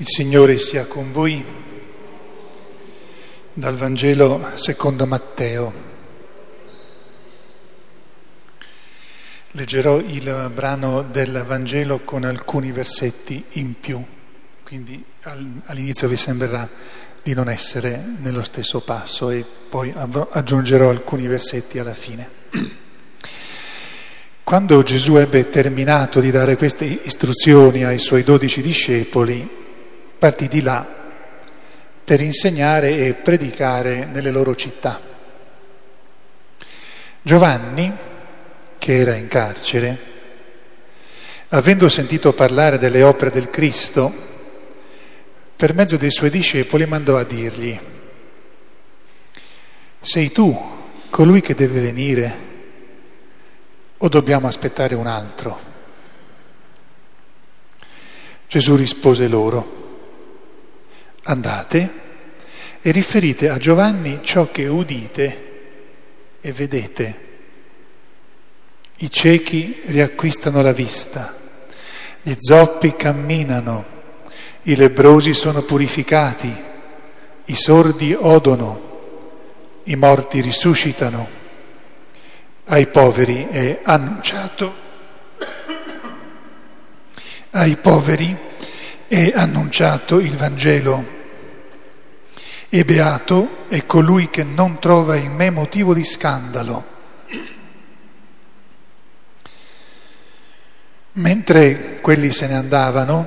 Il Signore sia con voi dal Vangelo secondo Matteo. Leggerò il brano del Vangelo con alcuni versetti in più, quindi all'inizio vi sembrerà di non essere nello stesso passo e poi aggiungerò alcuni versetti alla fine. Quando Gesù ebbe terminato di dare queste istruzioni ai suoi dodici discepoli, partì di là per insegnare e predicare nelle loro città. Giovanni, che era in carcere, avendo sentito parlare delle opere del Cristo, per mezzo dei suoi discepoli mandò a dirgli, sei tu colui che deve venire o dobbiamo aspettare un altro? Gesù rispose loro, Andate e riferite a Giovanni ciò che udite e vedete. I ciechi riacquistano la vista, gli zoppi camminano, i lebrosi sono purificati, i sordi odono, i morti risuscitano, ai poveri è annunciato, ai poveri è annunciato il Vangelo e beato è colui che non trova in me motivo di scandalo. Mentre quelli se ne andavano,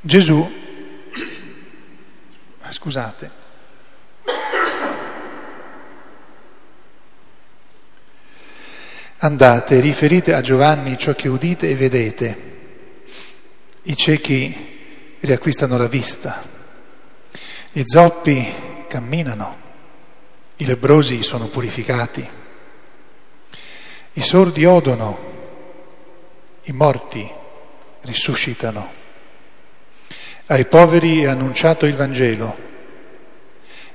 Gesù, scusate, andate, riferite a Giovanni ciò che udite e vedete. I ciechi riacquistano la vista i zoppi camminano, i lebrosi sono purificati, i sordi odono, i morti risuscitano, ai poveri è annunciato il Vangelo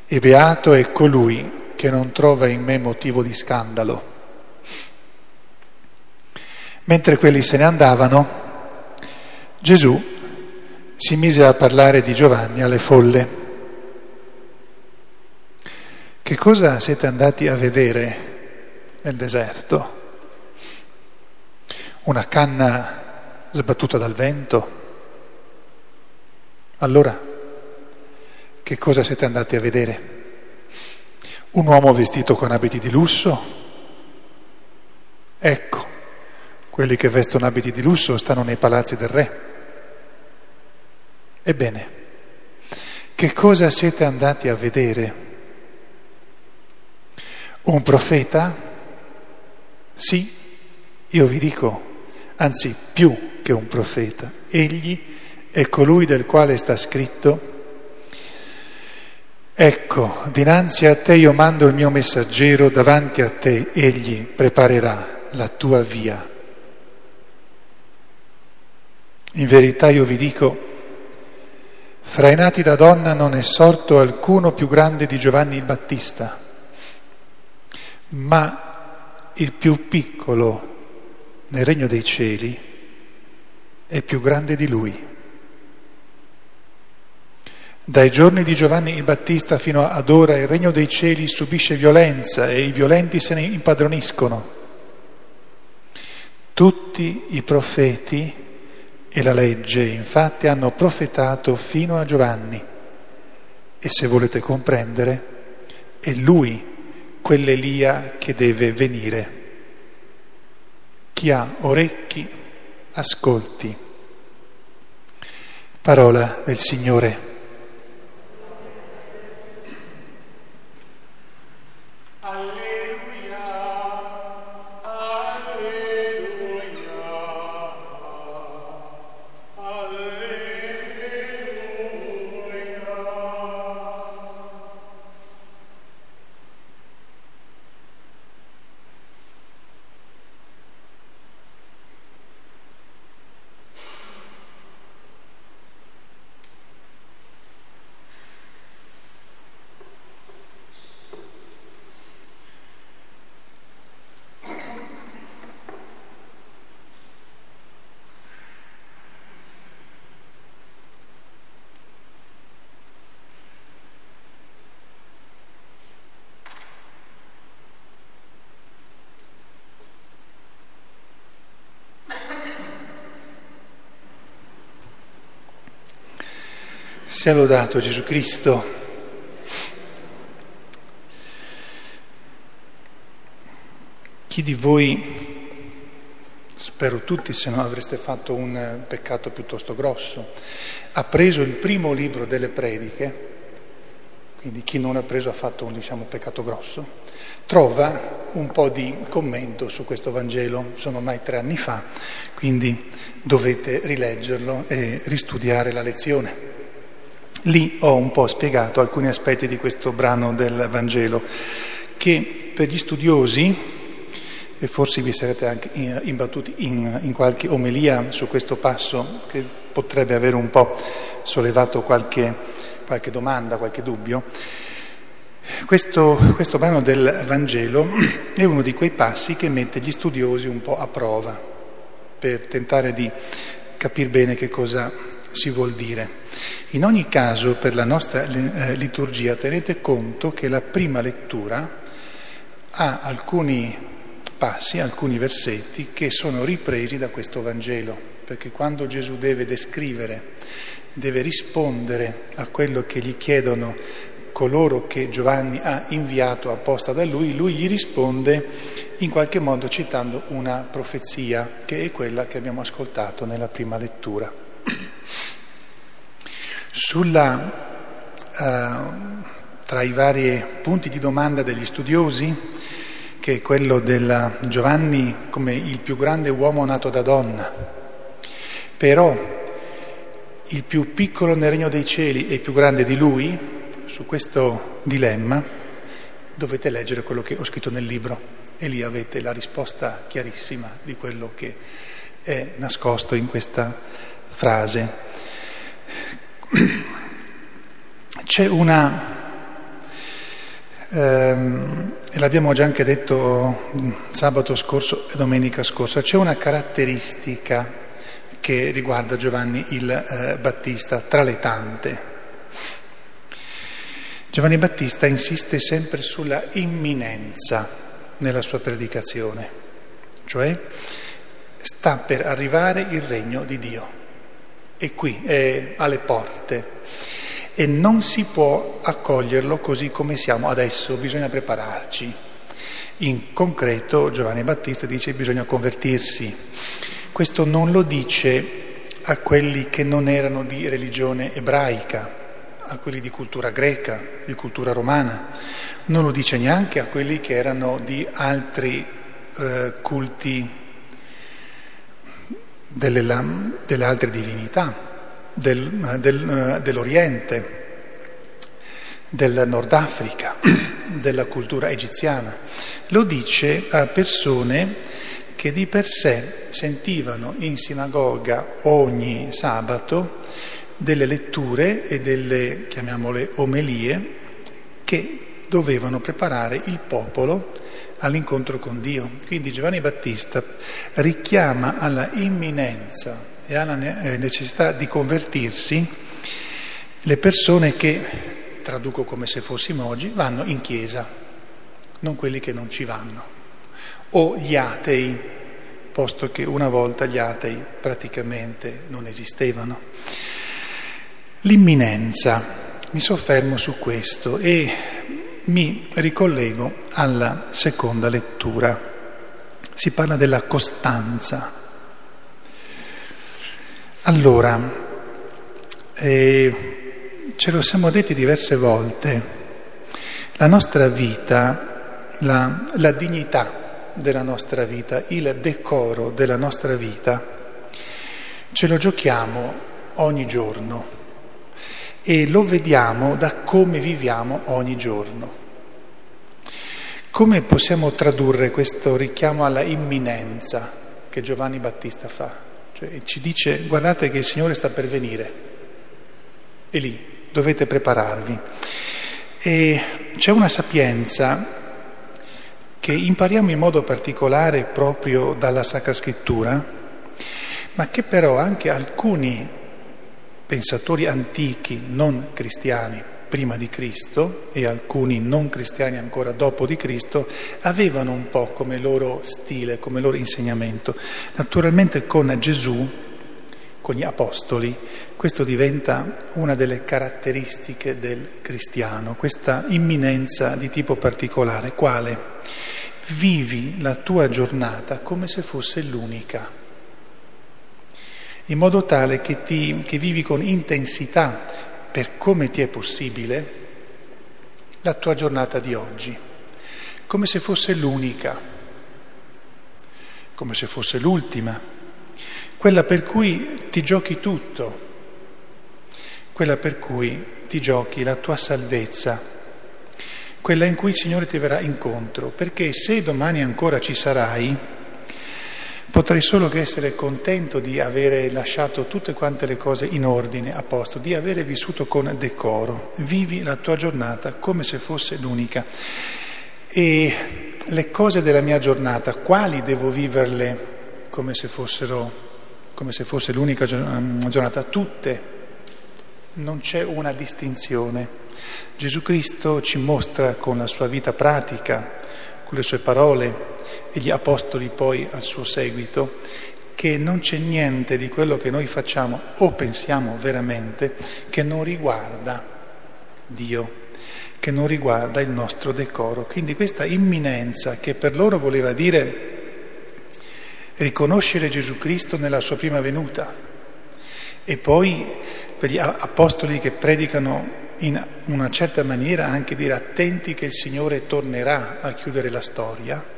e beato è colui che non trova in me motivo di scandalo. Mentre quelli se ne andavano, Gesù si mise a parlare di Giovanni alle folle. Che cosa siete andati a vedere nel deserto? Una canna sbattuta dal vento? Allora, che cosa siete andati a vedere? Un uomo vestito con abiti di lusso? Ecco, quelli che vestono abiti di lusso stanno nei palazzi del re. Ebbene, che cosa siete andati a vedere? Un profeta? Sì, io vi dico, anzi più che un profeta. Egli è colui del quale sta scritto, ecco, dinanzi a te io mando il mio messaggero, davanti a te egli preparerà la tua via. In verità io vi dico, fra i nati da donna non è sorto alcuno più grande di Giovanni il Battista ma il più piccolo nel regno dei cieli è più grande di lui. Dai giorni di Giovanni il Battista fino ad ora il regno dei cieli subisce violenza e i violenti se ne impadroniscono. Tutti i profeti e la legge infatti hanno profetato fino a Giovanni e se volete comprendere è lui quell'Elia che deve venire. Chi ha orecchi, ascolti. Parola del Signore. Sia lodato Gesù Cristo. Chi di voi, spero tutti, se no avreste fatto un peccato piuttosto grosso, ha preso il primo libro delle prediche, quindi chi non ha preso ha fatto un diciamo, peccato grosso, trova un po' di commento su questo Vangelo, sono ormai tre anni fa, quindi dovete rileggerlo e ristudiare la lezione. Lì ho un po' spiegato alcuni aspetti di questo brano del Vangelo che per gli studiosi, e forse vi sarete anche imbattuti in, in qualche omelia su questo passo che potrebbe avere un po' sollevato qualche, qualche domanda, qualche dubbio, questo, questo brano del Vangelo è uno di quei passi che mette gli studiosi un po' a prova per tentare di capire bene che cosa si vuol dire. In ogni caso, per la nostra eh, liturgia, tenete conto che la prima lettura ha alcuni passi, alcuni versetti che sono ripresi da questo Vangelo, perché quando Gesù deve descrivere, deve rispondere a quello che gli chiedono coloro che Giovanni ha inviato apposta da lui, lui gli risponde in qualche modo citando una profezia, che è quella che abbiamo ascoltato nella prima lettura. Sulla, uh, tra i vari punti di domanda degli studiosi, che è quello del Giovanni come il più grande uomo nato da donna, però il più piccolo nel regno dei cieli e più grande di lui, su questo dilemma dovete leggere quello che ho scritto nel libro e lì avete la risposta chiarissima di quello che è nascosto in questa frase. C'è una, ehm, e l'abbiamo già anche detto sabato scorso e domenica scorsa, c'è una caratteristica che riguarda Giovanni il eh, Battista, tra le tante. Giovanni Battista insiste sempre sulla imminenza nella sua predicazione, cioè sta per arrivare il regno di Dio è qui, è alle porte e non si può accoglierlo così come siamo adesso, bisogna prepararci. In concreto Giovanni Battista dice che bisogna convertirsi. Questo non lo dice a quelli che non erano di religione ebraica, a quelli di cultura greca, di cultura romana, non lo dice neanche a quelli che erano di altri eh, culti delle, delle altre divinità del, del, dell'Oriente, del Nord Africa, della cultura egiziana. Lo dice a persone che di per sé sentivano in sinagoga ogni sabato delle letture e delle, chiamiamole, omelie che dovevano preparare il popolo all'incontro con Dio. Quindi Giovanni Battista richiama alla imminenza e alla eh, necessità di convertirsi le persone che, traduco come se fossimo oggi, vanno in chiesa, non quelli che non ci vanno, o gli atei, posto che una volta gli atei praticamente non esistevano. L'imminenza, mi soffermo su questo e mi ricollego alla seconda lettura. Si parla della costanza. Allora, eh, ce lo siamo detti diverse volte, la nostra vita, la, la dignità della nostra vita, il decoro della nostra vita, ce lo giochiamo ogni giorno e lo vediamo da come viviamo ogni giorno. Come possiamo tradurre questo richiamo alla imminenza che Giovanni Battista fa? Cioè, ci dice guardate che il Signore sta per venire, e lì dovete prepararvi. E c'è una sapienza che impariamo in modo particolare proprio dalla Sacra Scrittura, ma che però anche alcuni pensatori antichi non cristiani prima di Cristo e alcuni non cristiani ancora dopo di Cristo avevano un po' come loro stile, come loro insegnamento. Naturalmente con Gesù con gli apostoli, questo diventa una delle caratteristiche del cristiano, questa imminenza di tipo particolare, quale? Vivi la tua giornata come se fosse l'unica, in modo tale che, ti, che vivi con intensità, per come ti è possibile, la tua giornata di oggi, come se fosse l'unica, come se fosse l'ultima. Quella per cui ti giochi tutto, quella per cui ti giochi la tua salvezza, quella in cui il Signore ti verrà incontro, perché se domani ancora ci sarai, potrai solo che essere contento di avere lasciato tutte quante le cose in ordine, a posto, di avere vissuto con decoro. Vivi la tua giornata come se fosse l'unica. E le cose della mia giornata, quali devo viverle come se fossero come se fosse l'unica ehm, giornata, tutte, non c'è una distinzione. Gesù Cristo ci mostra con la sua vita pratica, con le sue parole e gli apostoli poi al suo seguito, che non c'è niente di quello che noi facciamo o pensiamo veramente che non riguarda Dio, che non riguarda il nostro decoro. Quindi questa imminenza che per loro voleva dire riconoscere Gesù Cristo nella sua prima venuta e poi per gli apostoli che predicano in una certa maniera anche dire attenti che il Signore tornerà a chiudere la storia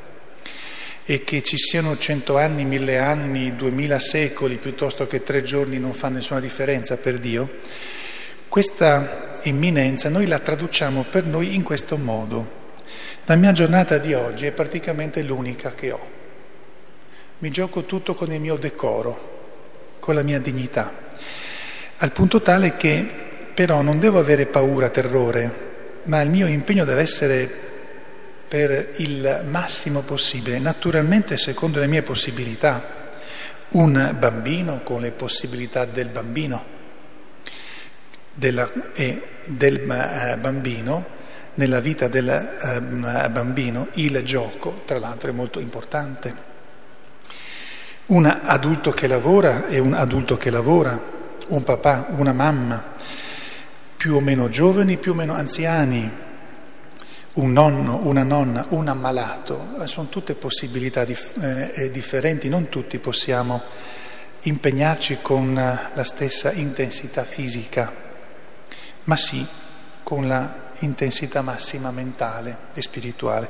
e che ci siano cento anni, mille anni, duemila secoli piuttosto che tre giorni non fa nessuna differenza per Dio, questa imminenza noi la traduciamo per noi in questo modo. La mia giornata di oggi è praticamente l'unica che ho. Mi gioco tutto con il mio decoro, con la mia dignità, al punto tale che però non devo avere paura, terrore, ma il mio impegno deve essere per il massimo possibile, naturalmente secondo le mie possibilità. Un bambino con le possibilità del bambino della, e del eh, bambino nella vita del eh, bambino il gioco, tra l'altro, è molto importante. Un adulto che lavora è un adulto che lavora, un papà, una mamma, più o meno giovani, più o meno anziani, un nonno, una nonna, un ammalato, sono tutte possibilità dif- eh, differenti, non tutti possiamo impegnarci con la stessa intensità fisica, ma sì con la intensità massima mentale e spirituale.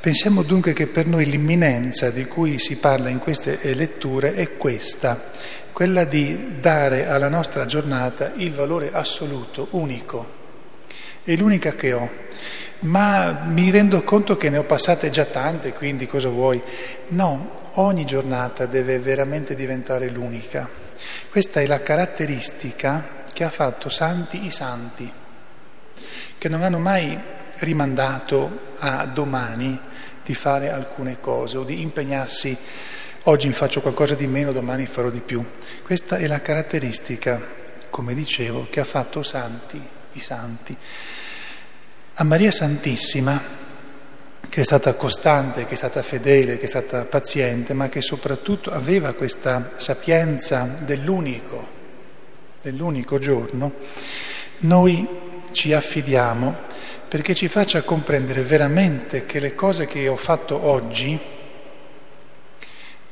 Pensiamo dunque che per noi l'imminenza di cui si parla in queste letture è questa, quella di dare alla nostra giornata il valore assoluto, unico. È l'unica che ho, ma mi rendo conto che ne ho passate già tante, quindi cosa vuoi? No, ogni giornata deve veramente diventare l'unica. Questa è la caratteristica che ha fatto santi i santi che non hanno mai rimandato a domani di fare alcune cose o di impegnarsi oggi faccio qualcosa di meno, domani farò di più. Questa è la caratteristica, come dicevo, che ha fatto santi, i santi. A Maria Santissima, che è stata costante, che è stata fedele, che è stata paziente, ma che soprattutto aveva questa sapienza dell'unico, dell'unico giorno, noi ci affidiamo perché ci faccia comprendere veramente che le cose che ho fatto oggi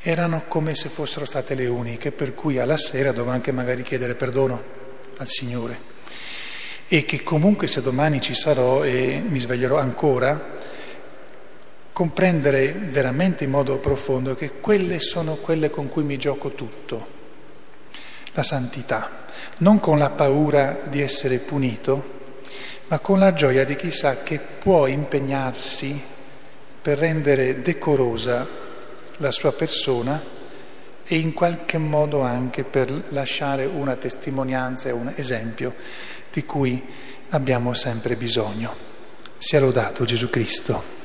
erano come se fossero state le uniche, per cui alla sera devo anche magari chiedere perdono al Signore e che comunque se domani ci sarò e mi sveglierò ancora, comprendere veramente in modo profondo che quelle sono quelle con cui mi gioco tutto, la santità, non con la paura di essere punito, ma con la gioia di chi sa che può impegnarsi per rendere decorosa la sua persona e in qualche modo anche per lasciare una testimonianza e un esempio di cui abbiamo sempre bisogno. Sia lodato Gesù Cristo.